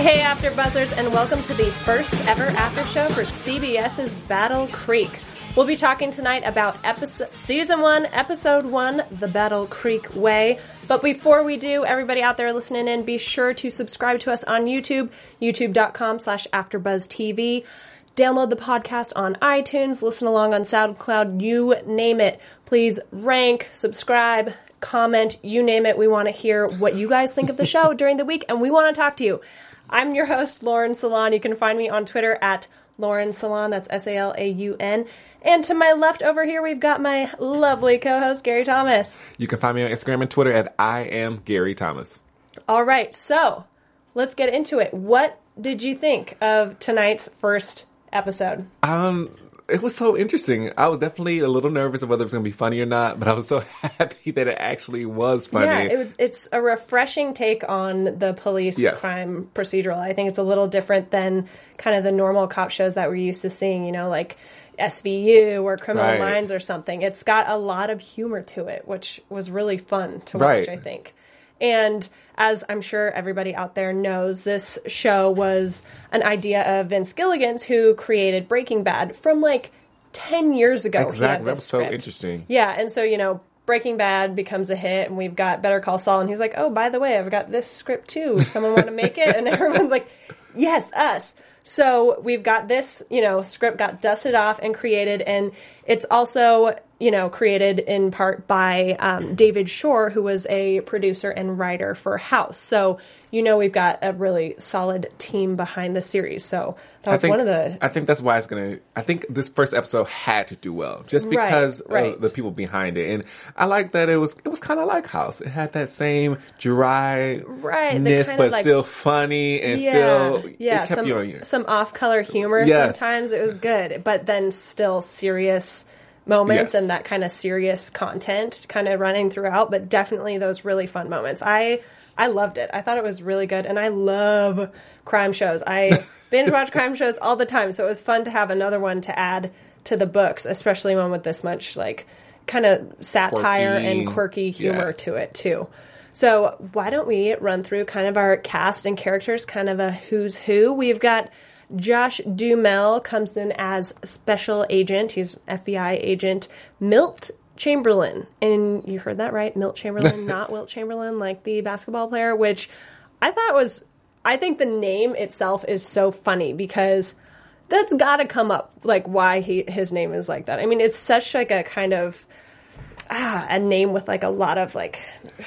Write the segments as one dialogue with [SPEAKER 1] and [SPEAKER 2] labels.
[SPEAKER 1] Hey, After Buzzers, and welcome to the first ever after show for CBS's Battle Creek. We'll be talking tonight about episode, season one, episode one, The Battle Creek Way. But before we do, everybody out there listening in, be sure to subscribe to us on YouTube, youtube.com slash AfterBuzzTV. Download the podcast on iTunes, listen along on SoundCloud, you name it. Please rank, subscribe, comment, you name it. We want to hear what you guys think of the show during the week, and we want to talk to you. I'm your host, Lauren Salaun. You can find me on Twitter at Lauren Salaun. That's S A L A U N. And to my left over here, we've got my lovely co-host, Gary Thomas.
[SPEAKER 2] You can find me on Instagram and Twitter at I am Gary Thomas.
[SPEAKER 1] All right, so let's get into it. What did you think of tonight's first episode?
[SPEAKER 2] Um, it was so interesting. I was definitely a little nervous of whether it was going to be funny or not, but I was so happy that it actually was funny.
[SPEAKER 1] Yeah, it was, it's a refreshing take on the police
[SPEAKER 2] Yes.
[SPEAKER 1] crime procedural. I think it's a little different than kind of the normal cop shows that we're used to seeing, you know, like SVU or Criminal
[SPEAKER 2] Right.
[SPEAKER 1] Minds or something. It's got a lot of humor to it, which was really fun to watch,
[SPEAKER 2] Right.
[SPEAKER 1] I think. And as I'm sure everybody out there knows, this show was an idea of Vince Gilligan's who created Breaking Bad from like 10 years ago.
[SPEAKER 2] Exactly. That was so
[SPEAKER 1] script.
[SPEAKER 2] interesting.
[SPEAKER 1] Yeah, and so you know, Breaking Bad becomes a hit, and we've got Better Call Saul, and he's like, "Oh, by the way, I've got this script too. Someone want to make it?" And everyone's like, "Yes, us." So we've got this, you know, script got dusted off and created, and it's also, you know, created in part by um, David Shore, who was a producer and writer for House. So you know, we've got a really solid team behind the series. So that was
[SPEAKER 2] think,
[SPEAKER 1] one of the
[SPEAKER 2] I think that's why it's gonna. I think this first episode had to do well, just because
[SPEAKER 1] right.
[SPEAKER 2] of the people behind it, and I like that it was. It was kind of like House. It had that same dry,
[SPEAKER 1] Right, the
[SPEAKER 2] ness, but
[SPEAKER 1] like-
[SPEAKER 2] still funny and
[SPEAKER 1] yeah,
[SPEAKER 2] still.
[SPEAKER 1] yeah,
[SPEAKER 2] it kept
[SPEAKER 1] some,
[SPEAKER 2] you on your.
[SPEAKER 1] some off-color humor.
[SPEAKER 2] Yes.
[SPEAKER 1] Sometimes it was good, but then still serious moments
[SPEAKER 2] Yes.
[SPEAKER 1] and that kind of serious content kind of running throughout. But definitely those really fun moments. I I loved it. I thought it was really good, and I love crime shows. I binge watch crime shows all the time, so it was fun to have another one to add to the books, especially one with this much like kind of satire
[SPEAKER 2] Quirky.
[SPEAKER 1] and quirky humor
[SPEAKER 2] Yeah.
[SPEAKER 1] to it too. So why don't we run through kind of our cast and characters, kind of a who's who? We've got Josh Duhamel comes in as special agent. He's FBI agent Milt Chamberlain. And you heard that right, Milt Chamberlain, not Wilt Chamberlain, like the basketball player, which I thought was I think the name itself is so funny because that's got to come up like why he his name is like that. I mean, it's such like a kind of ah, a name with like a lot of like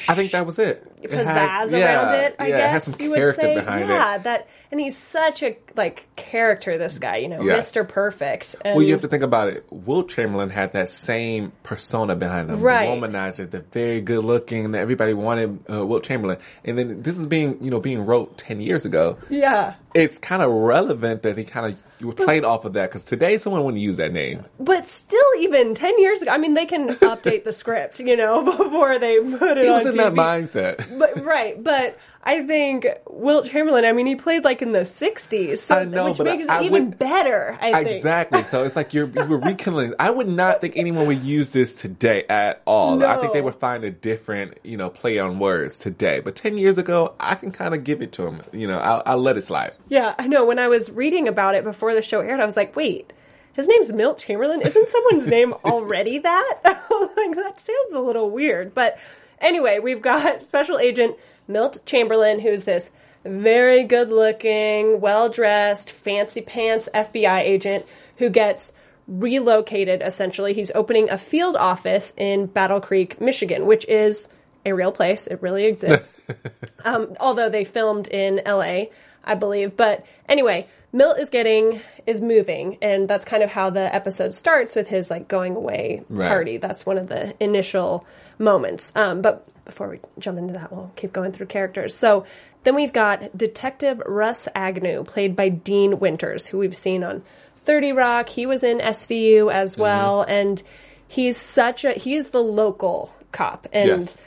[SPEAKER 2] I think that was it. It
[SPEAKER 1] pizzazz
[SPEAKER 2] has-
[SPEAKER 1] around it. I
[SPEAKER 2] yeah,
[SPEAKER 1] guess
[SPEAKER 2] it has some
[SPEAKER 1] you would say,
[SPEAKER 2] behind
[SPEAKER 1] yeah,
[SPEAKER 2] it.
[SPEAKER 1] that, and he's such a like character. This guy, you know,
[SPEAKER 2] Yes.
[SPEAKER 1] Mister Perfect. And,
[SPEAKER 2] Well, you have to think about it. Wilt Chamberlain had that same persona behind him.
[SPEAKER 1] Right.
[SPEAKER 2] The womanizer, the very good looking, and everybody wanted uh, Wilt Chamberlain. And then this is being, you know, being wrote 10 years ago.
[SPEAKER 1] yeah,
[SPEAKER 2] It's kind of relevant that he kind of you were played off of that because today someone wouldn't use that name.
[SPEAKER 1] but still, even ten years ago, I mean, they can update the script, you know, before they put it
[SPEAKER 2] He
[SPEAKER 1] on
[SPEAKER 2] was in
[SPEAKER 1] TV.
[SPEAKER 2] that mindset.
[SPEAKER 1] But right, but I think Wilt Chamberlain. I mean, he played like in the '60s, so,
[SPEAKER 2] I know,
[SPEAKER 1] which makes
[SPEAKER 2] I
[SPEAKER 1] it even
[SPEAKER 2] would-
[SPEAKER 1] better. I think
[SPEAKER 2] Exactly. So it's like you're you were rekindling. I would not think anyone would use this today at all. I think they would find a different, you know, play on words today. But ten years ago, I can kind of give it to him. You know, I'll, I'll let it slide.
[SPEAKER 1] Yeah, I know. When I was reading about it before the show aired, I was like, wait, his name's Milt Chamberlain? Isn't someone's name already that? like, that sounds a little weird. But anyway, we've got Special Agent Milt Chamberlain, who's this very good looking, well dressed, fancy pants FBI agent who gets relocated essentially. He's opening a field office in Battle Creek, Michigan, which is a real place. It really exists. um, although they filmed in LA, I believe. But anyway, Milt is getting is moving, and that's kind of how the episode starts with his like going away
[SPEAKER 2] Right.
[SPEAKER 1] party. That's one of the initial moments. Um, but before we jump into that, we'll keep going through characters. So then we've got Detective Russ Agnew, played by Dean Winters, who we've seen on 30 Rock. He was in SVU as well, and he's such a he's the local cop, and
[SPEAKER 2] Yes.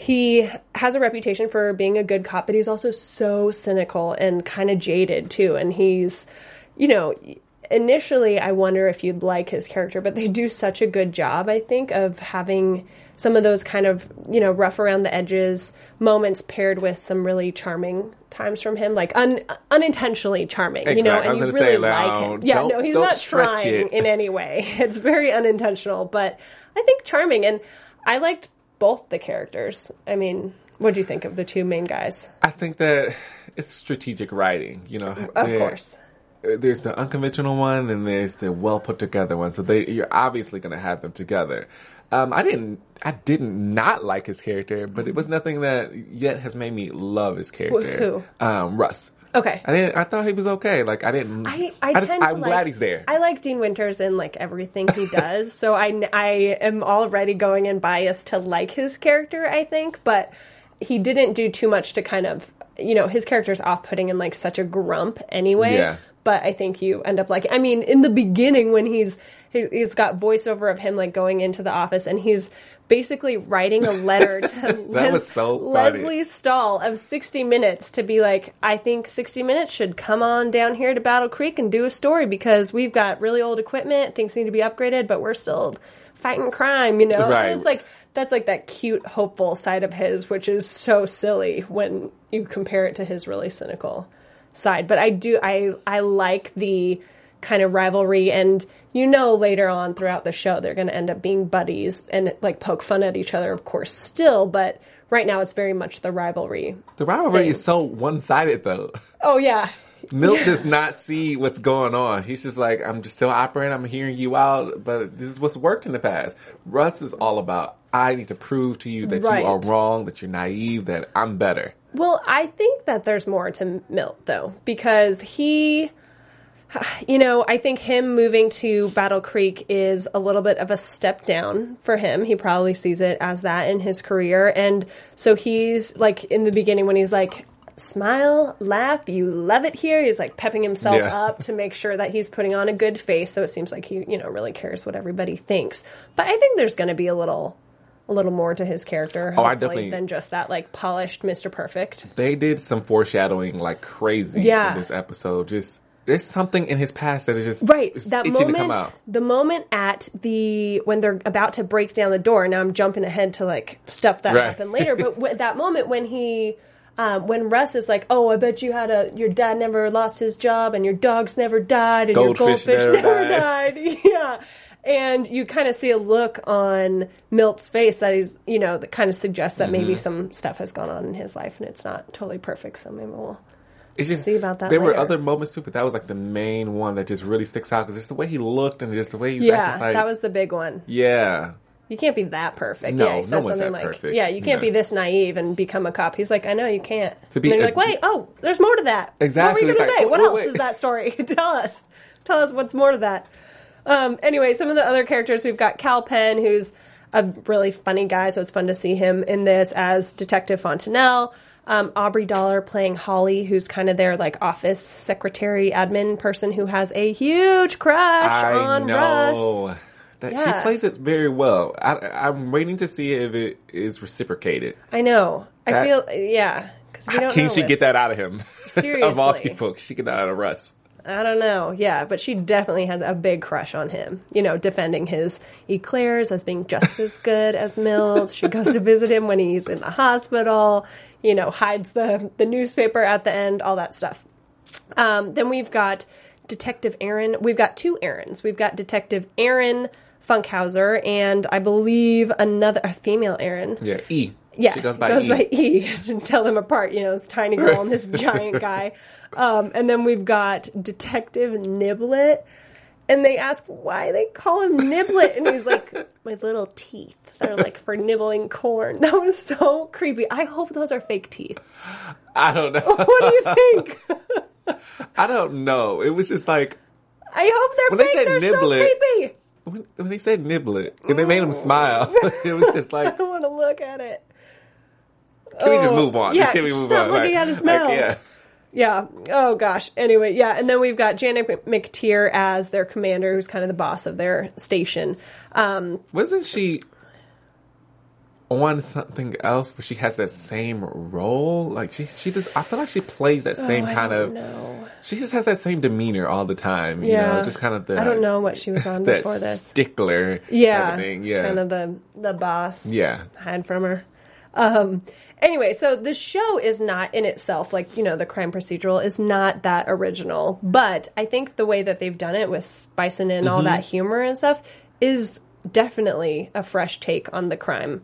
[SPEAKER 1] He has a reputation for being a good cop, but he's also so cynical and kind of jaded too. And he's, you know, initially I wonder if you'd like his character, but they do such a good job, I think, of having some of those kind of, you know, rough around the edges moments paired with some really charming times from him, like un- unintentionally charming, you know,
[SPEAKER 2] Exactly. I
[SPEAKER 1] and
[SPEAKER 2] was
[SPEAKER 1] you really
[SPEAKER 2] say,
[SPEAKER 1] like
[SPEAKER 2] now,
[SPEAKER 1] him. Yeah, no, he's
[SPEAKER 2] don't
[SPEAKER 1] trying
[SPEAKER 2] it.
[SPEAKER 1] in any way. It's very unintentional, but I think charming. And I liked both the characters. I mean, what do you think of the two main guys?
[SPEAKER 2] I think that it's strategic writing. You know,
[SPEAKER 1] Of
[SPEAKER 2] There-
[SPEAKER 1] course.
[SPEAKER 2] There's the unconventional one, and there's the well put together one. So they, you're obviously going to have them together. Um, I didn't, I didn't not like his character, but it was nothing that yet has made me love his character.
[SPEAKER 1] who?
[SPEAKER 2] Um, Russ.
[SPEAKER 1] Okay.
[SPEAKER 2] I didn't. I thought he was okay. Like I didn't.
[SPEAKER 1] I, I,
[SPEAKER 2] just,
[SPEAKER 1] tend to
[SPEAKER 2] I'm
[SPEAKER 1] like-
[SPEAKER 2] glad he's there.
[SPEAKER 1] I like Dean Winters in like everything he does, so I, I am already going in biased to like his character. I think, but he didn't do too much to kind of you know his character's off putting and like such a grump anyway.
[SPEAKER 2] Yeah.
[SPEAKER 1] But I think you end up like I mean in the beginning when he's he, he's got voiceover of him like going into the office and he's basically writing a letter to Les-
[SPEAKER 2] so.
[SPEAKER 1] Lesley Stahl of 60 Minutes to be like, I think 60 Minutes should come on down here to Battle Creek and do a story because we've got really old equipment, things need to be upgraded, but we're still fighting crime, you know?
[SPEAKER 2] Right.
[SPEAKER 1] So it's like, that's like that cute, hopeful side of his, which is so silly when you compare it to his really cynical side. But I do, I, I like the kind of rivalry and you know later on throughout the show they're going to end up being buddies and like poke fun at each other of course still but right now it's very much the rivalry
[SPEAKER 2] the rivalry
[SPEAKER 1] thing.
[SPEAKER 2] is so one sided though.
[SPEAKER 1] oh yeah
[SPEAKER 2] Milt does not see what's going on. He's just like, I'm just still operating. I'm hearing you out, but this is what's worked in the past. Russ is all about, I need to prove to you that
[SPEAKER 1] Right.
[SPEAKER 2] you are wrong, that you're naive, that I'm better.
[SPEAKER 1] Well, I think that there's more to Milt though, because he, you know, I think him moving to Battle Creek is a little bit of a step down for him. He probably sees it as that in his career. And so he's like in the beginning when he's like, smile, laugh, you love it here. He's like pepping himself
[SPEAKER 2] Yeah.
[SPEAKER 1] up to make sure that he's putting on a good face. So it seems like he, you know, really cares what everybody thinks. But I think there's going to be a little. A little more to his character,
[SPEAKER 2] Oh, I definitely-
[SPEAKER 1] than just that like polished Mr. Perfect.
[SPEAKER 2] They did some foreshadowing like crazy
[SPEAKER 1] Yeah.
[SPEAKER 2] in this episode. Just, there's something in his past that is just
[SPEAKER 1] Right, that
[SPEAKER 2] itching to come
[SPEAKER 1] moment, the moment at the when they're about to break down the door. Now I'm jumping ahead to like stuff that
[SPEAKER 2] Right.
[SPEAKER 1] happened later, but w- that moment when he, um, when Russ is like, "Oh, I bet you had a your dad never lost his job and your dogs never died and
[SPEAKER 2] Goldfish
[SPEAKER 1] your goldfish
[SPEAKER 2] never
[SPEAKER 1] never, died." yeah. And you kind of see a look on Milt's face that he's, you know, that kind of suggests that
[SPEAKER 2] Mm-hmm.
[SPEAKER 1] maybe some stuff has gone on in his life and it's not totally perfect. So maybe we'll
[SPEAKER 2] It's just,
[SPEAKER 1] see about that
[SPEAKER 2] There were other moments too, but that was like the main one that just really sticks out because just the way he looked and just the way he was acting.
[SPEAKER 1] yeah,
[SPEAKER 2] like,
[SPEAKER 1] that was the big one.
[SPEAKER 2] yeah.
[SPEAKER 1] You can't be that perfect.
[SPEAKER 2] No,
[SPEAKER 1] yeah, he
[SPEAKER 2] no one's
[SPEAKER 1] something
[SPEAKER 2] that
[SPEAKER 1] like,
[SPEAKER 2] perfect.
[SPEAKER 1] "Yeah, you can't
[SPEAKER 2] No.
[SPEAKER 1] be this naive and become a cop." He's like, "I know you can't."
[SPEAKER 2] To be
[SPEAKER 1] and then you're
[SPEAKER 2] a-
[SPEAKER 1] like, "Wait, oh, there's more to that."
[SPEAKER 2] Exactly,
[SPEAKER 1] What were you
[SPEAKER 2] it's
[SPEAKER 1] gonna say?
[SPEAKER 2] oh,
[SPEAKER 1] what else
[SPEAKER 2] wait.
[SPEAKER 1] is that story? Tell us. Tell us what's more to that. Um, anyway, some of the other characters we've got Kal Penn, who's a really funny guy, so it's fun to see him in this as Detective Fontanelle. Um, Aubrey Dollar playing Holly, who's kind of their like office secretary, admin person who has a huge crush
[SPEAKER 2] I
[SPEAKER 1] on
[SPEAKER 2] know
[SPEAKER 1] Russ.
[SPEAKER 2] that
[SPEAKER 1] Yeah.
[SPEAKER 2] she plays it very well. I, I'm waiting to see if it is reciprocated.
[SPEAKER 1] I know. I feel yeah. Because we don't
[SPEAKER 2] Can she get that out of him? of all
[SPEAKER 1] Seriously.
[SPEAKER 2] people, she get that out of Russ.
[SPEAKER 1] I don't know. Yeah, but she definitely has a big crush on him. You know, defending his eclairs as being just as good as Mills. She goes to visit him when he's in the hospital. You know, hides the the newspaper at the end. All that stuff. Um, then we've got Detective Aaron. We've got two Aarons. We've got Detective Aaron Funkhauser and I believe another a female Aaron.
[SPEAKER 2] Yeah, E.
[SPEAKER 1] Yeah,
[SPEAKER 2] she goes by
[SPEAKER 1] goes
[SPEAKER 2] E.
[SPEAKER 1] by E to tell them apart. You know, this tiny girl and this giant guy. Um, and then we've got Detective Niblet, and they ask why they call him Niblet, and he's like, "My little teeth. They're like for nibbling corn." That was so creepy. I hope those are fake teeth.
[SPEAKER 2] I don't know.
[SPEAKER 1] What do you think?
[SPEAKER 2] I don't know. It was just like
[SPEAKER 1] I hope they're
[SPEAKER 2] When they
[SPEAKER 1] fake.
[SPEAKER 2] said
[SPEAKER 1] They're so
[SPEAKER 2] Niblet-
[SPEAKER 1] creepy.
[SPEAKER 2] when, when they said niblet and they made him mm. smile. it was just like I
[SPEAKER 1] don't want to look at it.
[SPEAKER 2] can we just
[SPEAKER 1] Oh,
[SPEAKER 2] move on?
[SPEAKER 1] yeah,
[SPEAKER 2] can we move
[SPEAKER 1] stop
[SPEAKER 2] on?
[SPEAKER 1] looking
[SPEAKER 2] Like-
[SPEAKER 1] at his
[SPEAKER 2] like,
[SPEAKER 1] mouth.
[SPEAKER 2] yeah.
[SPEAKER 1] Yeah. Oh gosh. Anyway, yeah, and then we've got Janet McTeer as their commander, who's kind of the boss of their station. Um,
[SPEAKER 2] Wasn't she on something else where she has that same role? Like she, she just. I feel like she plays that same
[SPEAKER 1] oh, I
[SPEAKER 2] kind
[SPEAKER 1] don't
[SPEAKER 2] of.
[SPEAKER 1] know.
[SPEAKER 2] She just has that same demeanor all the time. You
[SPEAKER 1] Yeah.
[SPEAKER 2] know, just kind of the.
[SPEAKER 1] I don't know what she was on before this.
[SPEAKER 2] stickler.
[SPEAKER 1] Yeah.
[SPEAKER 2] Of thing. Yeah.
[SPEAKER 1] Kind of the the boss.
[SPEAKER 2] yeah.
[SPEAKER 1] hide from her. Um, anyway, so the show is not in itself like you know the crime procedural is not that original, but I think the way that they've done it with spicing in
[SPEAKER 2] Mm-hmm.
[SPEAKER 1] all that humor and stuff is definitely a fresh take on the crime,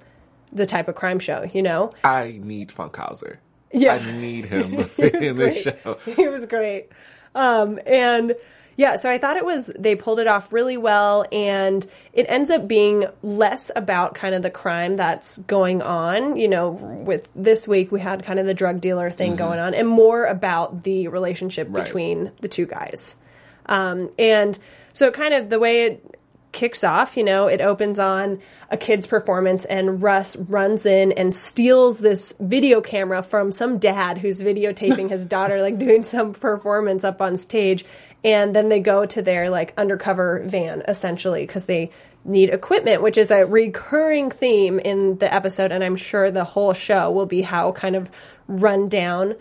[SPEAKER 1] the type of crime show. You know,
[SPEAKER 2] I need Funkhauser.
[SPEAKER 1] Yeah.
[SPEAKER 2] I need him in this show.
[SPEAKER 1] He was great. Um, and yeah, so I thought it was, they pulled it off really well. And it ends up being less about kind of the crime that's going on. You know, with this week, we had kind of the drug dealer thing going on and more about the relationship
[SPEAKER 2] Right.
[SPEAKER 1] between the two guys. Um, and so kind of the way it kicks off, you know, it opens on a kid's performance and Russ runs in and steals this video camera from some dad who's videotaping his daughter like doing some performance up on stage and then they go to their like undercover van essentially because they need equipment which is a recurring theme in the episode and I'm sure the whole show will be how kind of run down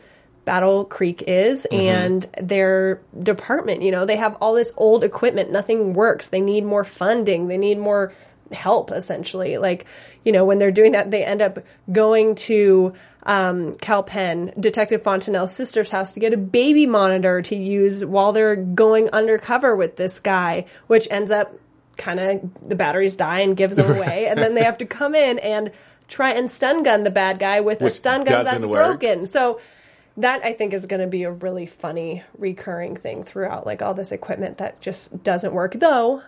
[SPEAKER 1] Battle Creek is mm-hmm. and their department. You know, they have all this old equipment. Nothing works. They need more funding. They need more help, essentially. Like, you know, when they're doing that, they end up going to um, Kal Penn, Detective Fontanelle's sister's house to get a baby monitor to use while they're going undercover with this guy, which ends up kind of the batteries die and gives them away. and then they have to come in and try and stun gun the bad guy with a stun gun that's
[SPEAKER 2] work.
[SPEAKER 1] broken. So that I think is going to be a really funny recurring thing throughout, like all this equipment that just doesn't work. Though,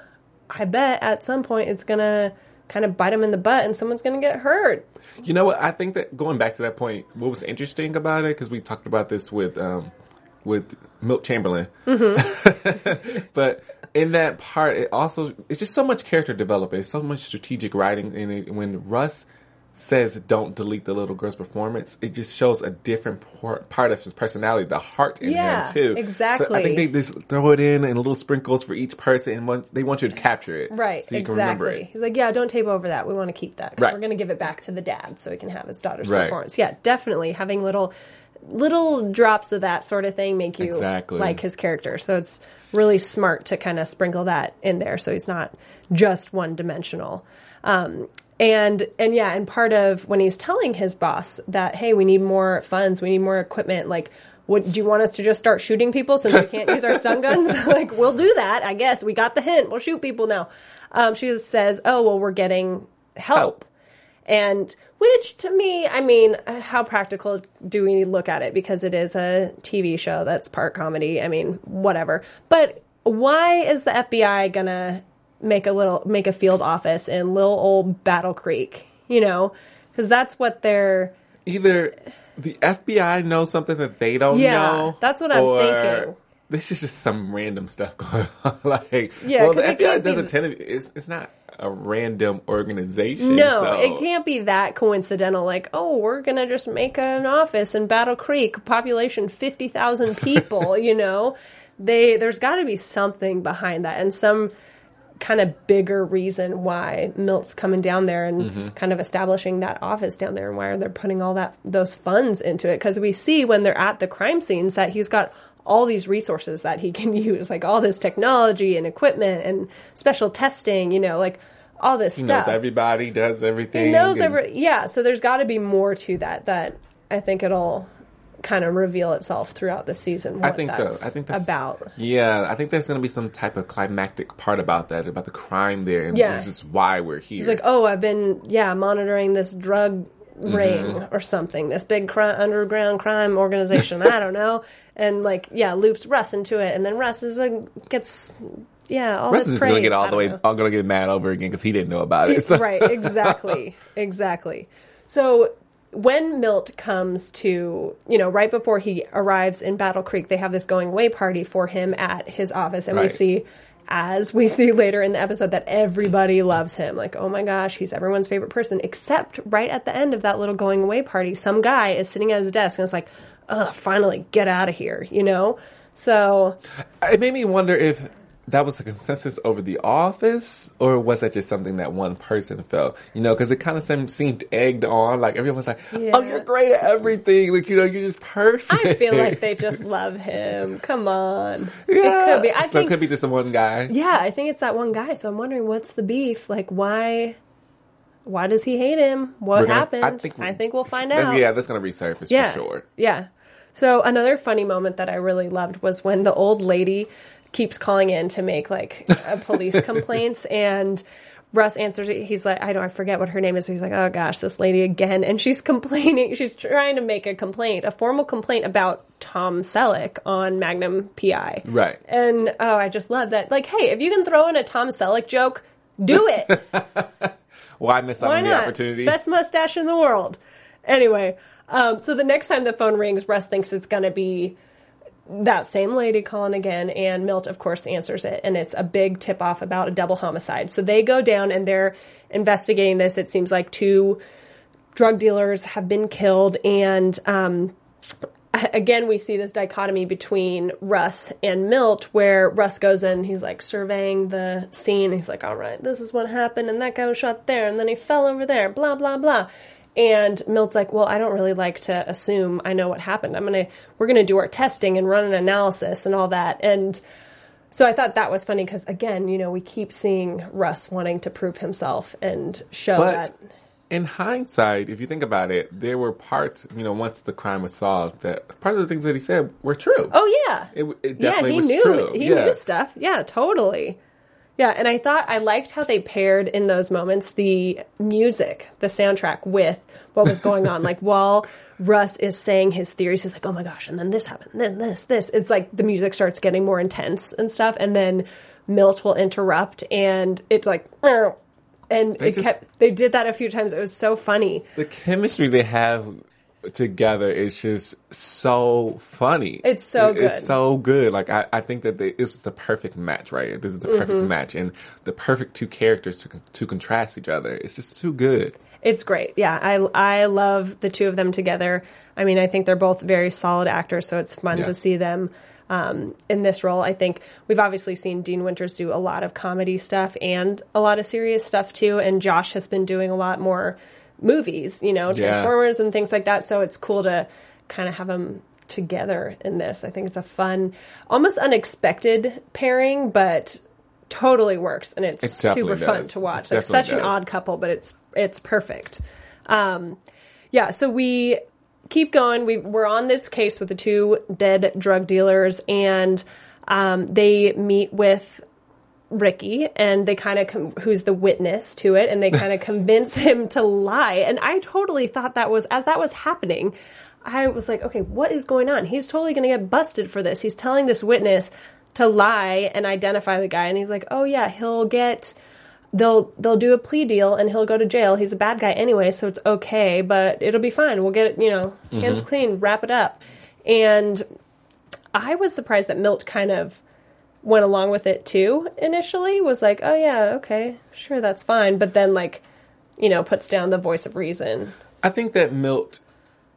[SPEAKER 1] I bet at some point it's going to kind of bite them in the butt and someone's going to get hurt.
[SPEAKER 2] You know what? I think that going back to that point, what was interesting about it because we talked about this with um, with Milt Chamberlain,
[SPEAKER 1] Mm-hmm.
[SPEAKER 2] but in that part, it also it's just so much character development, it's so much strategic writing, and it, when Russ says don't delete the little girl's performance, it just shows a different por- part of his personality, the heart in
[SPEAKER 1] Yeah,
[SPEAKER 2] him too. So I think they just throw it in and little sprinkles for each person, and want, they want you to capture it,
[SPEAKER 1] Right,
[SPEAKER 2] So you can remember
[SPEAKER 1] exactly.
[SPEAKER 2] it.
[SPEAKER 1] He's like, yeah, don't tape over that. We want to keep that.
[SPEAKER 2] Right.
[SPEAKER 1] We're going to give it back to the dad so he can have his daughter's
[SPEAKER 2] Right.
[SPEAKER 1] performance. Yeah, definitely having little little drops of that sort of thing make you
[SPEAKER 2] Exactly.
[SPEAKER 1] like his character. So it's really smart to kind of sprinkle that in there so he's not just one dimensional. Um, and and yeah, and part of when he's telling his boss that hey, we need more funds, we need more equipment, like what do you want us to just start shooting people since we can't use our stun guns? like we'll do that, I guess. We got the hint. We'll shoot people now. Um, she says, "Oh well, we're getting help."
[SPEAKER 2] Help.
[SPEAKER 1] And which to me, I mean, how practical do we look at it? Because it is a TV show that's part comedy. I mean, whatever. But why is the FBI gonna make a little, make a field office in little old Battle Creek? You know, because that's what they're.
[SPEAKER 2] either the FBI knows something that they don't
[SPEAKER 1] Yeah,
[SPEAKER 2] know.
[SPEAKER 1] that's what I'm thinking.
[SPEAKER 2] This is just some random stuff going on. like,
[SPEAKER 1] Yeah,
[SPEAKER 2] well, the FBI
[SPEAKER 1] be-
[SPEAKER 2] doesn't tend to. It's, it's not a random organization.
[SPEAKER 1] No,
[SPEAKER 2] so-
[SPEAKER 1] it can't be that coincidental. Like, oh, we're gonna just make an office in Battle Creek, population fifty thousand people. you know, they there's got to be something behind that, and some kind of bigger reason why Milt's coming down there and
[SPEAKER 2] Mm-hmm.
[SPEAKER 1] kind of establishing that office down there, and why are they're putting all that those funds into it. Because we see when they're at the crime scenes that he's got all these resources that he can use, like all this technology and equipment and special testing. You know, like all this
[SPEAKER 2] He
[SPEAKER 1] stuff.
[SPEAKER 2] knows everybody, does everything.
[SPEAKER 1] He knows every yeah. So there's got to be more to that. That I think it'll kind of reveal itself throughout the season.
[SPEAKER 2] I think so. I think that's
[SPEAKER 1] about.
[SPEAKER 2] Yeah, I think there's going to be some type of climactic part about that, about the crime there, and
[SPEAKER 1] Yeah.
[SPEAKER 2] this is why we're here.
[SPEAKER 1] He's like, oh, I've been yeah monitoring this drug ring
[SPEAKER 2] Mm-hmm.
[SPEAKER 1] or something, this big cri- underground crime organization. I don't know. And like yeah, loops Russ into it, and then Russ is a, gets yeah, all
[SPEAKER 2] Russ is gonna get all the way,
[SPEAKER 1] know.
[SPEAKER 2] all gonna get mad over again because he didn't know about it. So.
[SPEAKER 1] right, exactly. exactly. So when Milt comes to, you know, right before he arrives in Battle Creek, they have this going away party for him at his office. And we see, as we see later in the episode, that everybody loves him. Like, oh my gosh, he's everyone's favorite person. Except right at the end of that little going away party, some guy is sitting at his desk and it's like, ugh, finally, get out of here, you know? So
[SPEAKER 2] It made me wonder if that was a consensus over the office, or was that just something that one person felt? You know, because it kind of seemed, seemed egged on. Like everyone was like, "Oh, you're great at everything. Like you know, you're just perfect."
[SPEAKER 1] I feel like they just love him. Come on.
[SPEAKER 2] yeah.
[SPEAKER 1] It could be. I
[SPEAKER 2] so
[SPEAKER 1] think
[SPEAKER 2] it could be just one guy.
[SPEAKER 1] Yeah, I think it's that one guy. So I'm wondering what's the beef? Like why why does he hate him? What
[SPEAKER 2] gonna-
[SPEAKER 1] happened?
[SPEAKER 2] I
[SPEAKER 1] I
[SPEAKER 2] think-
[SPEAKER 1] think, we'll find out.
[SPEAKER 2] yeah, that's gonna resurface
[SPEAKER 1] yeah.
[SPEAKER 2] for sure.
[SPEAKER 1] Yeah. So another funny moment that I really loved was when the old lady keeps calling in to make like a police complaints and Russ answers it. He's like, I don't, I forget what her name is. He's like, oh gosh, this lady again. And she's complaining. She's trying to make a complaint, a formal complaint about Tom Selleck on Magnum PI.
[SPEAKER 2] Right.
[SPEAKER 1] And oh, I just love that. Like, hey, if you can throw in a Tom Selleck joke, do it.
[SPEAKER 2] Why miss out on the opportunity?
[SPEAKER 1] Best mustache in the world. Anyway, um, so the next time the phone rings, Russ thinks it's going to be that same lady calling again, and Milt, of course, answers it, and it's a big tip off about a double homicide. So they go down and they're investigating this. It seems like two drug dealers have been killed, and um, again, we see this dichotomy between Russ and Milt, where Russ goes in, he's like surveying the scene. He's like, all right, this is what happened, and that guy was shot there, and then he fell over there, blah, blah, blah. And Milt's like, well, I don't really like to assume I know what happened. I'm gonna, we're gonna do our testing and run an analysis and all that. And so I thought that was funny because, again, you know, we keep seeing Russ wanting to prove himself and show
[SPEAKER 2] But
[SPEAKER 1] that.
[SPEAKER 2] in hindsight, if you think about it, there were parts, you know, once the crime was solved, that part of the things that he said were true.
[SPEAKER 1] Oh yeah,
[SPEAKER 2] It- it
[SPEAKER 1] yeah. He
[SPEAKER 2] was
[SPEAKER 1] knew
[SPEAKER 2] true.
[SPEAKER 1] he
[SPEAKER 2] Yeah.
[SPEAKER 1] knew stuff. Yeah, totally. Yeah, and I thought I liked how they paired in those moments the music, the soundtrack with what was going on. like while Russ is saying his theories, he's like, "Oh my gosh!" And then this happened, and then this, this. It's like the music starts getting more intense and stuff, and then Milt will interrupt, and it's like, "Meow." and
[SPEAKER 2] They
[SPEAKER 1] it
[SPEAKER 2] just-
[SPEAKER 1] kept. They did that a few times. It was so funny.
[SPEAKER 2] the chemistry they have together is just so funny.
[SPEAKER 1] It's so
[SPEAKER 2] It- It's so good. Like I, I think that they, this is the perfect match, right? This is the perfect
[SPEAKER 1] Mm-hmm.
[SPEAKER 2] match, and the perfect two characters to to contrast each other. It's just too good.
[SPEAKER 1] It's great. Yeah, I I love the two of them together. I mean, I think they're both very solid actors, so it's fun
[SPEAKER 2] Yeah.
[SPEAKER 1] to see them um, in this role. I think we've obviously seen Dean Winters do a lot of comedy stuff and a lot of serious stuff too, and Josh has been doing a lot more movies, you know,
[SPEAKER 2] Yeah.
[SPEAKER 1] Transformers and things like that. So it's cool to kind of have them together in this. I think it's a fun, almost unexpected pairing, but totally works and it's
[SPEAKER 2] It
[SPEAKER 1] super fun to watch. They're such an odd couple, but it's it's perfect. Um, yeah, so we keep going. We we're on this case with the two dead drug dealers, and um, they meet with Ricky, and they kind of com- who's the witness to it, and they kind of convince him to lie. And I totally thought that was as that was happening. I was like, okay, what is going on? He's totally going to get busted for this. He's telling this witness to lie and identify the guy, and he's like, oh yeah, he'll get they'll they'll do a plea deal and he'll go to jail. He's a bad guy anyway, so it's okay, but it'll be fine. We'll get it, you know, hands mm-hmm. clean, wrap it up. And I was surprised that Milt kind of went along with it too initially. Was like, "Oh yeah, okay. Sure, that's fine." But then like, you know, puts down the voice of reason.
[SPEAKER 2] I think that Milt,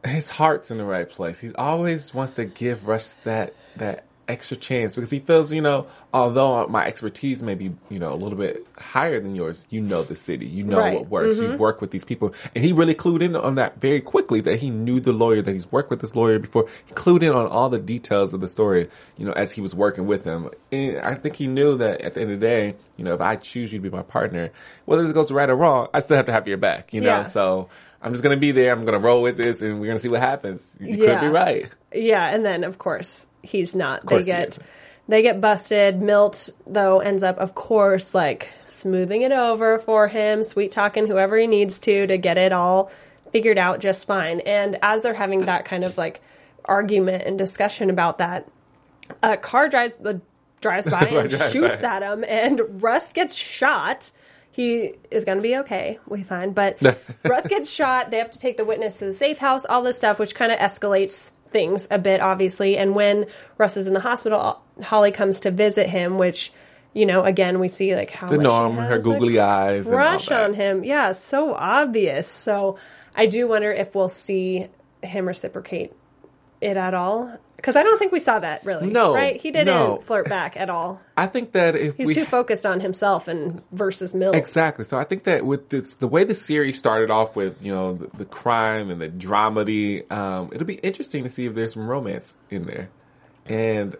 [SPEAKER 2] his heart's in the right place. He always wants to give Russ that that extra chance because he feels, you know, although my expertise may be, you know, a little bit higher than yours, you know the city, you know
[SPEAKER 1] Right.
[SPEAKER 2] what works, you've mm-hmm. worked with these people, and he really clued in on that very quickly. That he knew the lawyer, that he's worked with this lawyer before. He clued in on all the details of the story, you know, as he was working with him. And I think he knew that at the end of the day, you know, if I choose you to be my partner, whether this goes right or wrong, I still have to have your back, you know.
[SPEAKER 1] Yeah.
[SPEAKER 2] So I'm just gonna be there. I'm gonna roll with this, and we're gonna see what happens. You could be right.
[SPEAKER 1] Yeah, and then of course he's not.
[SPEAKER 2] course
[SPEAKER 1] they
[SPEAKER 2] he
[SPEAKER 1] get they get busted. Milt though ends up, of course, like smoothing it over for him, sweet talking whoever he needs to to get it all figured out just fine. And as they're having that kind of like argument and discussion about that, a car drives the drives by and shoots
[SPEAKER 2] by.
[SPEAKER 1] at him, and Russ gets shot. He is going to be okay, we find. But Russ gets shot. They have to take the witness to the safe house, all this stuff, which kind of escalates things a bit, obviously. And when Russ is in the hospital, Holly comes to visit him, which, you know, again, we see like how
[SPEAKER 2] The norm, her googly eyes. and all
[SPEAKER 1] crush
[SPEAKER 2] that.
[SPEAKER 1] on him. Yeah, so obvious. So I do wonder if we'll see him reciprocate it at all. Because I don't think we saw that really.
[SPEAKER 2] No,
[SPEAKER 1] right? He didn't
[SPEAKER 2] no.
[SPEAKER 1] flirt back at all.
[SPEAKER 2] I think that if
[SPEAKER 1] He's
[SPEAKER 2] we
[SPEAKER 1] too focused on himself and versus Milt.
[SPEAKER 2] Exactly. So I think that with this, the way the series started off with, you know, the, the crime and the dramedy, um, it'll be interesting to see if there's some romance in there, and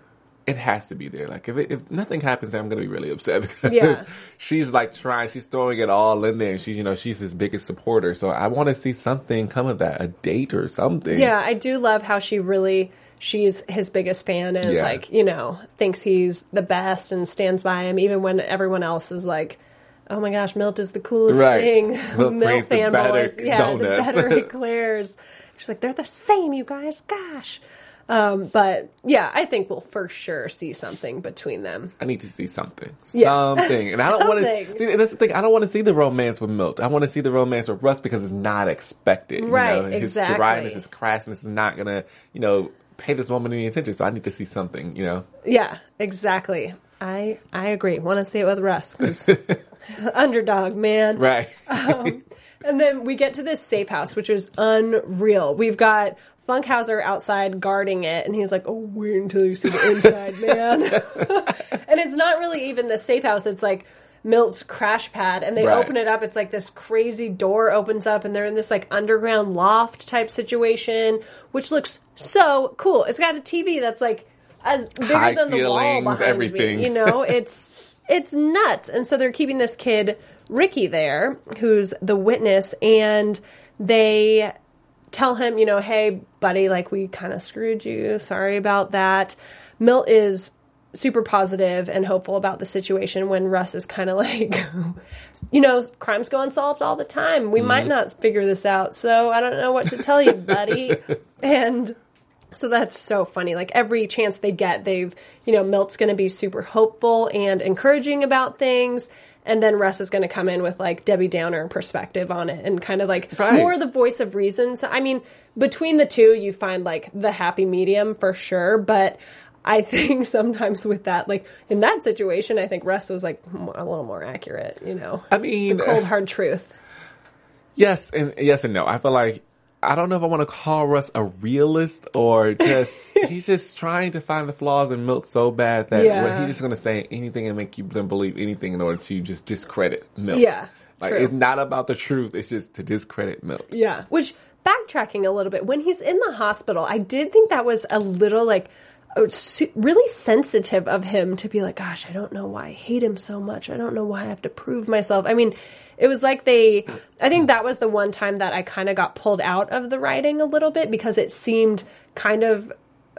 [SPEAKER 2] it has to be there. Like if it, if nothing happens, I'm gonna be really upset because
[SPEAKER 1] Yeah.
[SPEAKER 2] she's like trying, she's throwing it all in there, and she's, you know, she's his biggest supporter. So I want to see something come of that, a date or something.
[SPEAKER 1] Yeah, I do love how she really she's his biggest fan and
[SPEAKER 2] Yeah.
[SPEAKER 1] like, you know, thinks he's the best and stands by him even when everyone else is like, Oh my gosh, Milt is the coolest
[SPEAKER 2] Right.
[SPEAKER 1] thing.
[SPEAKER 2] Milt
[SPEAKER 1] Milt
[SPEAKER 2] the
[SPEAKER 1] fanboys. Yeah, the
[SPEAKER 2] donuts.
[SPEAKER 1] better eclairs. She's like, They're the same, you guys. Gosh. Um, but yeah, I think we'll for sure see something between them.
[SPEAKER 2] I need to see something,
[SPEAKER 1] Yeah.
[SPEAKER 2] something, and I don't want to see. And that's the thing. I don't want to see the romance with Milt. I want to see the romance with Russ because it's not expected. you
[SPEAKER 1] Right,
[SPEAKER 2] know? His
[SPEAKER 1] exactly.
[SPEAKER 2] dryness, his crassness is not gonna, you know, pay this woman any attention. So I need to see something. You know,
[SPEAKER 1] Yeah, exactly. I I agree. Want to see it with Russ 'cause underdog man.
[SPEAKER 2] right?
[SPEAKER 1] And then we get to this safe house, which is unreal. We've got Funkhauser outside guarding it, and he's like, "Oh, wait until you see the inside, man." and it's not really even the safe house; it's like Milt's crash pad. And they
[SPEAKER 2] Right.
[SPEAKER 1] open it up; it's like this crazy door opens up, and they're in this like underground loft type situation, which looks so cool. It's got a TV that's like as bigger
[SPEAKER 2] High
[SPEAKER 1] than the wall
[SPEAKER 2] ceilings,
[SPEAKER 1] behind
[SPEAKER 2] everything.
[SPEAKER 1] me. You know, it's it's nuts. And so they're keeping this kid Ricky there, who's the witness, and they tell him, you know, hey, buddy, like we kind of screwed you. Sorry about that. Milt is super positive and hopeful about the situation when Russ is kind of like, you know, crimes go unsolved all the time. We might mm-hmm. not figure this out. So I don't know what to tell you, buddy. and so that's so funny. Like every chance they get, they've, you know, Milt's going to be super hopeful and encouraging about things. And then Russ is going to come in with like Debbie Downer perspective on it and kind of like
[SPEAKER 2] Right.
[SPEAKER 1] more the voice of reason. So, I mean, between the two, you find like the happy medium for sure. But I think sometimes with that, like in that situation, I think Russ was like a little more accurate, you know,
[SPEAKER 2] I mean,
[SPEAKER 1] cold hard truth.
[SPEAKER 2] yes and yes and no. I feel like I don't know if I want to call Russ a realist or just he's just trying to find the flaws in Milt so bad that
[SPEAKER 1] Yeah.
[SPEAKER 2] he's just going to say anything and make you them believe anything in order to just discredit Milt.
[SPEAKER 1] Yeah,
[SPEAKER 2] like
[SPEAKER 1] true.
[SPEAKER 2] it's not about the truth. It's just to discredit Milt.
[SPEAKER 1] Yeah. Which backtracking a little bit, when he's in the hospital, I did think that was a little like uh, really sensitive of him to be like, gosh, I don't know why I hate him so much. I don't know why I have to prove myself. I mean, it was like they, I think that was the one time that I kind of got pulled out of the writing a little bit because it seemed kind of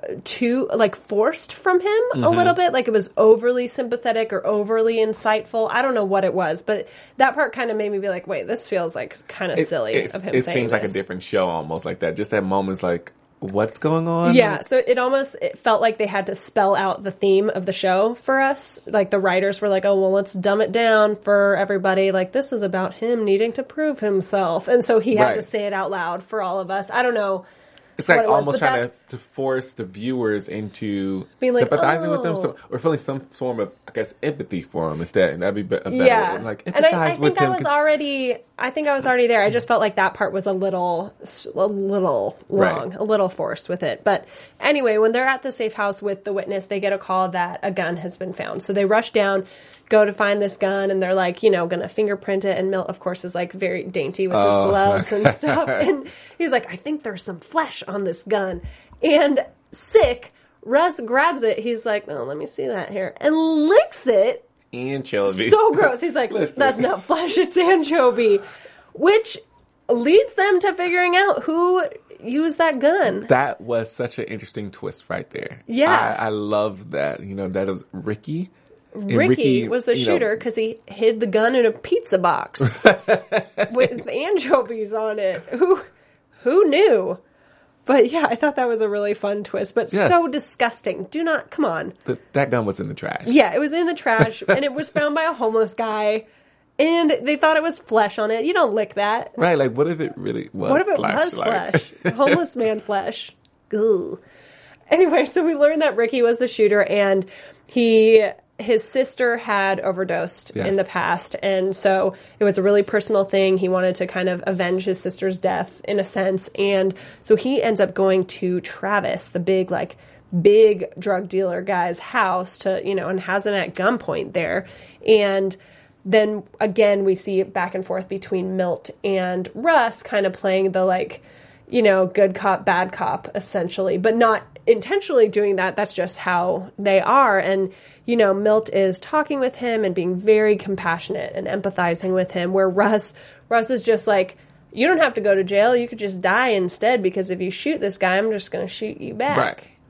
[SPEAKER 1] uh, too like forced from him a mm-hmm. little bit like it was overly sympathetic or overly insightful i don't know what it was but that part kind of made me be like wait this feels like kind of
[SPEAKER 2] It-
[SPEAKER 1] silly
[SPEAKER 2] it's-
[SPEAKER 1] of him saying."
[SPEAKER 2] it seems like a different show almost like that. Just that moment's like, what's going on?
[SPEAKER 1] yeah so it almost it felt like they had to spell out the theme of the show for us like the writers were like oh well let's dumb it down for everybody like this is about him needing to prove himself and so he had
[SPEAKER 2] Right.
[SPEAKER 1] to say it out loud for all of us i don't know
[SPEAKER 2] It's like
[SPEAKER 1] it was,
[SPEAKER 2] almost
[SPEAKER 1] but
[SPEAKER 2] trying
[SPEAKER 1] that-
[SPEAKER 2] to, to force the viewers into
[SPEAKER 1] Being like,
[SPEAKER 2] sympathizing with them,
[SPEAKER 1] "Oh."
[SPEAKER 2] some, or feeling some form of, I guess, empathy for him instead. And that'd be a better
[SPEAKER 1] yeah
[SPEAKER 2] way. Like,
[SPEAKER 1] and
[SPEAKER 2] empathize
[SPEAKER 1] I, I
[SPEAKER 2] with
[SPEAKER 1] think i was already i think i was already there. I just felt like that part was a little a little long
[SPEAKER 2] Right.
[SPEAKER 1] a little forced with it. But anyway when they're at the safe house with the witness they get a call that a gun has been found. So they rush down go to find this gun and they're like you know gonna fingerprint it. And milt of course is like very dainty with his
[SPEAKER 2] Oh,
[SPEAKER 1] gloves and stuff. And he's like i think there's some flesh on this gun. And sick russ grabs it. He's like oh let me see that here and licks it
[SPEAKER 2] anchovies.
[SPEAKER 1] so gross. He's like,
[SPEAKER 2] Listen.
[SPEAKER 1] that's not flesh, it's anchovy. Which leads them to figuring out who used that gun.
[SPEAKER 2] That was such an interesting twist right there.
[SPEAKER 1] Yeah.
[SPEAKER 2] I, I love that. You know, that was Ricky. And
[SPEAKER 1] Ricky, was the shooter because he hid the gun in a pizza box with anchovies on it. Who who knew? But yeah, I thought that was a really fun twist, but
[SPEAKER 2] Yes.
[SPEAKER 1] so disgusting. Do not come on.
[SPEAKER 2] Th- that gun was in the trash.
[SPEAKER 1] Yeah, it was in the trash and it was found by a homeless guy and they thought it was flesh on it. You don't lick that.
[SPEAKER 2] Right, like what if it really was
[SPEAKER 1] What if it
[SPEAKER 2] flesh?
[SPEAKER 1] was
[SPEAKER 2] Like-
[SPEAKER 1] flesh? Homeless man flesh. Ugh. Anyway, so we learned that Ricky was the shooter and he his sister had overdosed
[SPEAKER 2] Yes.
[SPEAKER 1] in the past and so it was a really personal thing. He wanted to kind of avenge his sister's death in a sense and so he ends up going to Travis, the big like big drug dealer guy's house to, you know, and has him at gunpoint there. And then again we see back and forth between Milt and Russ kind of playing the like you know, good cop, bad cop, essentially, but not intentionally doing that. That's just how they are. And, you know, Milt is talking with him and being very compassionate and empathizing with him, where Russ, Russ is just like, you don't have to go to jail. You could just die instead because if you shoot this guy, I'm just going to shoot you back.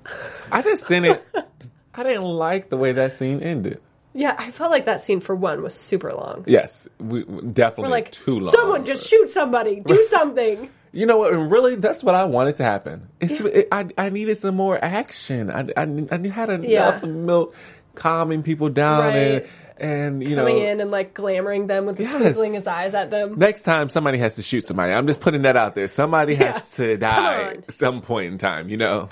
[SPEAKER 2] Right. I just didn't. I didn't like the way that scene ended.
[SPEAKER 1] Yeah, I felt like that scene for one was super long.
[SPEAKER 2] Yes, we, definitely
[SPEAKER 1] We're like,
[SPEAKER 2] too long.
[SPEAKER 1] someone just shoot somebody, do something.
[SPEAKER 2] You know what? and Really, that's what I wanted to happen. It's, it, I, I needed some more action. I, I, I had enough
[SPEAKER 1] Yeah.
[SPEAKER 2] of Milt calming people down
[SPEAKER 1] Right.
[SPEAKER 2] and, and you
[SPEAKER 1] Coming
[SPEAKER 2] know.
[SPEAKER 1] in and like glamoring them with
[SPEAKER 2] Yes.
[SPEAKER 1] twinkling his eyes at them.
[SPEAKER 2] Next time, somebody has to shoot somebody. I'm just putting that out there. Somebody
[SPEAKER 1] Yeah.
[SPEAKER 2] has to die at some point in time. You know.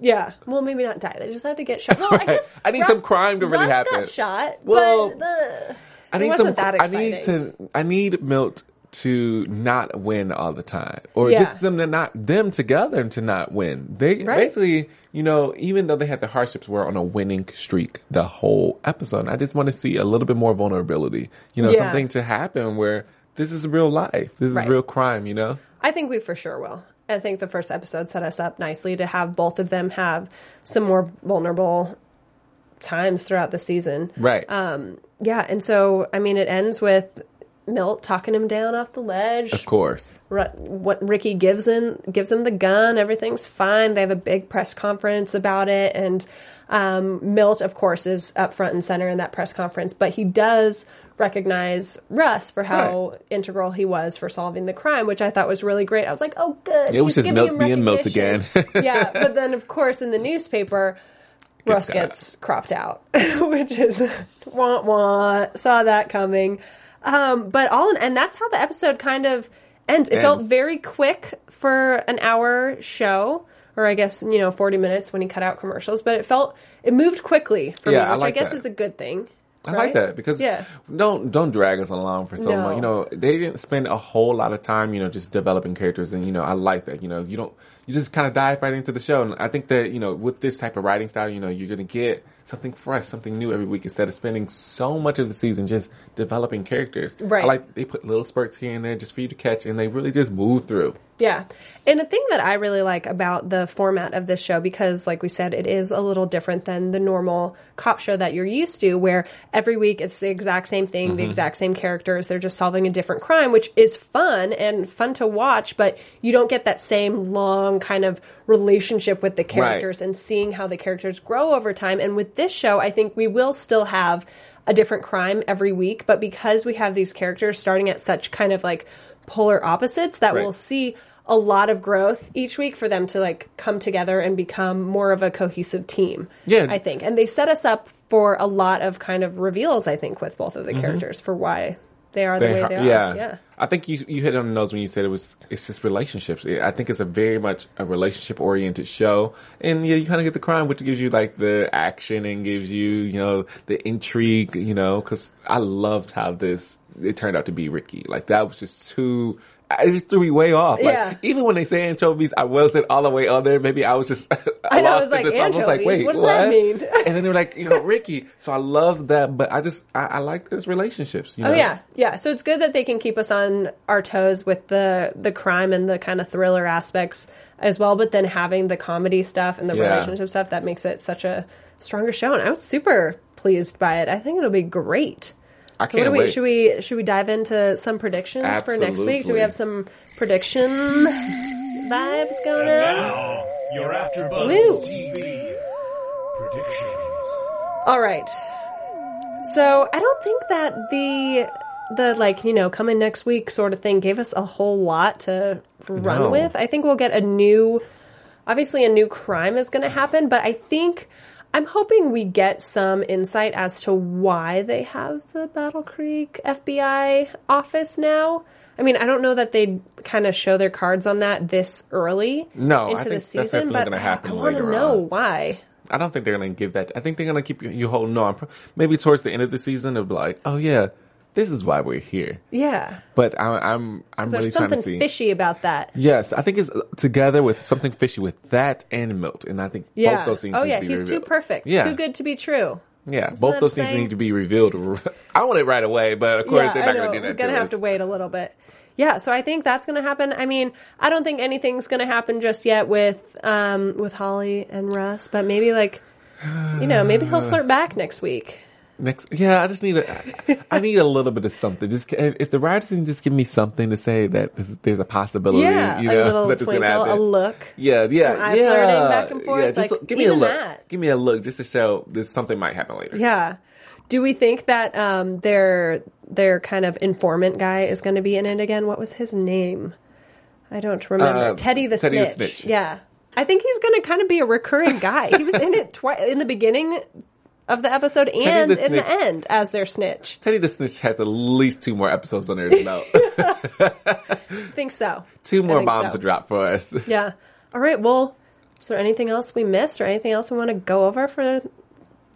[SPEAKER 1] Yeah. Well, maybe not die. They just have to get shot. Well, I guess
[SPEAKER 2] I need
[SPEAKER 1] Russ-
[SPEAKER 2] some crime to really
[SPEAKER 1] Russ
[SPEAKER 2] happen.
[SPEAKER 1] Got shot.
[SPEAKER 2] Well,
[SPEAKER 1] but the,
[SPEAKER 2] I need
[SPEAKER 1] wasn't
[SPEAKER 2] some. I need to. I need Milt to not win all the time, or
[SPEAKER 1] Yeah.
[SPEAKER 2] just them to not them together to not win. They
[SPEAKER 1] Right.
[SPEAKER 2] basically, you know, even though they had the hardships, were on a winning streak the whole episode. I just want to see a little bit more vulnerability. You know,
[SPEAKER 1] Yeah.
[SPEAKER 2] something to happen where this is real life. This is
[SPEAKER 1] Right.
[SPEAKER 2] real crime. You know.
[SPEAKER 1] I think we for sure will. I think the first episode set us up nicely to have both of them have some more vulnerable times throughout the season.
[SPEAKER 2] Right.
[SPEAKER 1] Um, yeah, and so I mean, it ends with Milt talking him down off the ledge.
[SPEAKER 2] of course.
[SPEAKER 1] Ru- what Ricky gives him gives him the gun. Everything's fine. They have a big press conference about it, and um, Milt, of course, is up front and center in that press conference. But he does recognize Russ for how
[SPEAKER 2] Right.
[SPEAKER 1] integral he was for solving the crime, which I thought was really great. I was like, oh, good.
[SPEAKER 2] It was just Milt being Milt again.
[SPEAKER 1] yeah, but then of course in the newspaper. Russ gets cropped out, which is wah wah. Saw that coming. Um, but all in, and that's how the episode kind of ends. It felt very quick for an hour show, or I guess you know forty minutes when he cut out commercials. But it felt it moved quickly for
[SPEAKER 2] Yeah,
[SPEAKER 1] me,
[SPEAKER 2] I
[SPEAKER 1] which I,
[SPEAKER 2] like
[SPEAKER 1] guess
[SPEAKER 2] that.
[SPEAKER 1] is a good thing.
[SPEAKER 2] I
[SPEAKER 1] right?
[SPEAKER 2] like that because
[SPEAKER 1] Yeah.
[SPEAKER 2] don't don't drag us along for so
[SPEAKER 1] No.
[SPEAKER 2] long. You know, they didn't spend a whole lot of time, you know, just developing characters, and you know, I like that. You know, you don't you just kind of dive right into the show, and I think that you know, with this type of writing style, you know, you're gonna get something fresh, something new every week instead of spending so much of the season just developing characters.
[SPEAKER 1] Right.
[SPEAKER 2] I like they put little spurts here and there just for you to catch, and they really just move through.
[SPEAKER 1] Yeah. And a thing that I really like about the format of this show, because like we said, it is a little different than the normal cop show that you're used to, where every week it's the exact same thing,
[SPEAKER 2] Mm-hmm.
[SPEAKER 1] the exact same characters. They're just solving a different crime, which is fun and fun to watch, but you don't get that same long kind of relationship with the characters and seeing how the characters grow over time. And with this show, I think we will still have a different crime every week, but because we have these characters starting at such kind of like polar opposites that
[SPEAKER 2] Right.
[SPEAKER 1] we'll see a lot of growth each week for them to like come together and become more of a cohesive team.
[SPEAKER 2] Yeah.
[SPEAKER 1] I think. And they set us up for a lot of kind of reveals, I think, with both of the
[SPEAKER 2] Mm-hmm.
[SPEAKER 1] characters for why they are the way
[SPEAKER 2] ha-
[SPEAKER 1] they are.
[SPEAKER 2] yeah.
[SPEAKER 1] Yeah.
[SPEAKER 2] I think you you hit on the nose when you said it was it's just relationships. I think it's a very much a relationship oriented show, and yeah, you kind of get the crime, which gives you like the action and gives you you know the intrigue. You know, because I loved how this it turned out to be Ricky. Like that was just too. It just threw me way off. Like,
[SPEAKER 1] Yeah.
[SPEAKER 2] Even when they say anchovies, I wasn't all the way on there. Maybe I was just.
[SPEAKER 1] I know, I
[SPEAKER 2] lost
[SPEAKER 1] was like,
[SPEAKER 2] in this. I was like,
[SPEAKER 1] anchovies?
[SPEAKER 2] wait,
[SPEAKER 1] What does that mean?
[SPEAKER 2] and then they were like, you know, Ricky. So I love that, but I just I, I like this relationships. You oh, know?
[SPEAKER 1] Oh yeah, yeah. So it's good that they can keep us on our toes with the the crime and the kind of thriller aspects as well, but then having the comedy stuff and the
[SPEAKER 2] Yeah.
[SPEAKER 1] relationship stuff that makes it such a stronger show. And I was super pleased by it. I think it'll be great.
[SPEAKER 2] I
[SPEAKER 1] So
[SPEAKER 2] can't
[SPEAKER 1] do we
[SPEAKER 2] wait.
[SPEAKER 1] should we should we dive into some predictions for next week? Do we have some prediction vibes going
[SPEAKER 3] And
[SPEAKER 1] on?
[SPEAKER 3] now, your AfterBuzz
[SPEAKER 1] Woo.
[SPEAKER 3] TV predictions.
[SPEAKER 1] All right. So I don't think that the the like you know coming next week sort of thing gave us a whole lot to run
[SPEAKER 2] No.
[SPEAKER 1] with. I think we'll get a new obviously a new crime is going to happen, but I think I'm hoping we get some insight as to why they have the Battle Creek FBI office now. I mean, I don't know that they'd kind of show their cards on that this early
[SPEAKER 2] No, I
[SPEAKER 1] into
[SPEAKER 2] think
[SPEAKER 1] the season, but
[SPEAKER 2] happen
[SPEAKER 1] I want to know
[SPEAKER 2] on.
[SPEAKER 1] why.
[SPEAKER 2] I don't think they're gonna give that. I think they're gonna keep you, you holding on. Maybe towards the end of the season, they'll be like, "Oh yeah, this is why we're here."
[SPEAKER 1] Yeah.
[SPEAKER 2] But I, am I'm I'm
[SPEAKER 1] There's
[SPEAKER 2] really trying
[SPEAKER 1] something
[SPEAKER 2] to see.
[SPEAKER 1] fishy about that.
[SPEAKER 2] Yes, I think it's together with something fishy with that and Milt, and I think
[SPEAKER 1] Yeah.
[SPEAKER 2] both those things.
[SPEAKER 1] oh
[SPEAKER 2] need
[SPEAKER 1] yeah,
[SPEAKER 2] to be too.
[SPEAKER 1] Oh yeah, he's
[SPEAKER 2] revealed.
[SPEAKER 1] too perfect.
[SPEAKER 2] Yeah,
[SPEAKER 1] Too good to be true.
[SPEAKER 2] Yeah,
[SPEAKER 1] what
[SPEAKER 2] both those things
[SPEAKER 1] saying?
[SPEAKER 2] need to be revealed. I want it right away, but of course
[SPEAKER 1] yeah,
[SPEAKER 2] they're not going to do that.
[SPEAKER 1] We're gonna
[SPEAKER 2] to
[SPEAKER 1] have
[SPEAKER 2] us.
[SPEAKER 1] to wait a little bit. Yeah, so I think that's gonna happen. I mean, I don't think anything's gonna happen just yet with um with Holly and Russ, but maybe like you know, maybe he'll flirt back next week.
[SPEAKER 2] Next, yeah, I just need a, I need a little bit of something. Just if the writers can just give me something to say that this- there's a possibility,
[SPEAKER 1] Yeah,
[SPEAKER 2] you
[SPEAKER 1] a little
[SPEAKER 2] that it's gonna
[SPEAKER 1] twinkle, a look.
[SPEAKER 2] Yeah, yeah, yeah.
[SPEAKER 1] back and forth,
[SPEAKER 2] Yeah, just
[SPEAKER 1] like,
[SPEAKER 2] give me a look.
[SPEAKER 1] that.
[SPEAKER 2] Give me a look just to show this something might happen later.
[SPEAKER 1] Yeah. Do we think that um their their kind of informant guy is going to be in it again? What was his name? I don't remember.
[SPEAKER 2] Uh,
[SPEAKER 1] Teddy the
[SPEAKER 2] Teddy the
[SPEAKER 1] snitch.
[SPEAKER 2] Snitch.
[SPEAKER 1] Yeah. I think he's going to kind of be a recurring guy. he was in it twice in the beginning of the episode and
[SPEAKER 2] the
[SPEAKER 1] in the end as their snitch.
[SPEAKER 2] Teddy the Snitch has at least two more episodes under his belt.
[SPEAKER 1] I think so.
[SPEAKER 2] two more bombs
[SPEAKER 1] so.
[SPEAKER 2] to drop for us.
[SPEAKER 1] Yeah. All right. Well, is there anything else we missed or anything else we want to go over for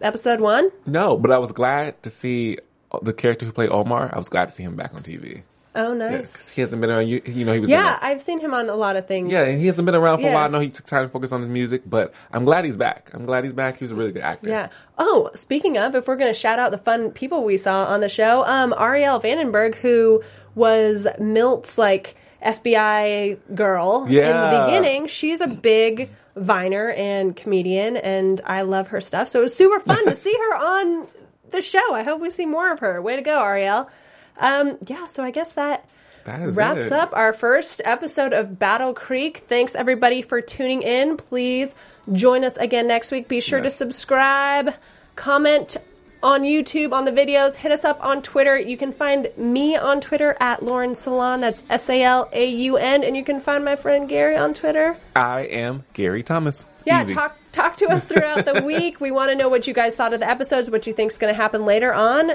[SPEAKER 1] episode one?
[SPEAKER 2] No, but I was glad to see the character who played Omar. I was glad to see him back on TV.
[SPEAKER 1] Oh,
[SPEAKER 2] Yeah, he hasn't been around. You, you know, he was.
[SPEAKER 1] Yeah,
[SPEAKER 2] a-
[SPEAKER 1] I've seen him on a lot of things.
[SPEAKER 2] Yeah, and he hasn't been around for
[SPEAKER 1] Yeah.
[SPEAKER 2] a while. I know he took time to focus on his music, but I'm glad he's back. I'm glad he's back. He was a really good actor.
[SPEAKER 1] Yeah. Oh, speaking of, if we're going to shout out the fun people we saw on the show, um, Arielle Vandenberg, who was Milt's like FBI girl in the beginning, she's a big viner and comedian, and I love her stuff. So it was super fun to see her on the show. I hope we see more of her. Way to go, Arielle. Um, yeah. So I guess that
[SPEAKER 2] That is
[SPEAKER 1] wraps
[SPEAKER 2] it.
[SPEAKER 1] up our first episode of Battle Creek. Thanks everybody for tuning in. Please join us again next week. Be sure to subscribe, comment on YouTube on the videos, hit us up on Twitter. You can find me on Twitter at Lauren Salaun. That's S A L A U N, and you can find my friend Gary on Twitter.
[SPEAKER 2] I am Gary Thomas. It's
[SPEAKER 1] Yeah,
[SPEAKER 2] easy.
[SPEAKER 1] talk talk to us throughout the week. We want to know what you guys thought of the episodes, what you think's going to happen later on.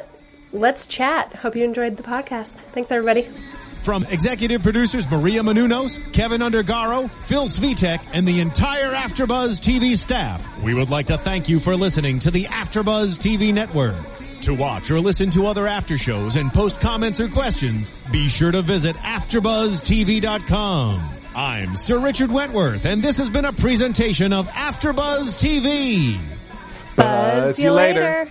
[SPEAKER 1] Let's chat. Hope you enjoyed the podcast. Thanks everybody.
[SPEAKER 3] From executive producers Maria Menounos, Kevin Undergaro, Phil Svitek, and the entire AfterBuzz TV staff, we would like to thank you for listening to the AfterBuzz TV network. To watch or listen to other after shows and post comments or questions, be sure to visit AfterBuzzTV.com. I'm Sir Richard Wentworth, and this has been a presentation of AfterBuzz TV.
[SPEAKER 1] Buzz you later.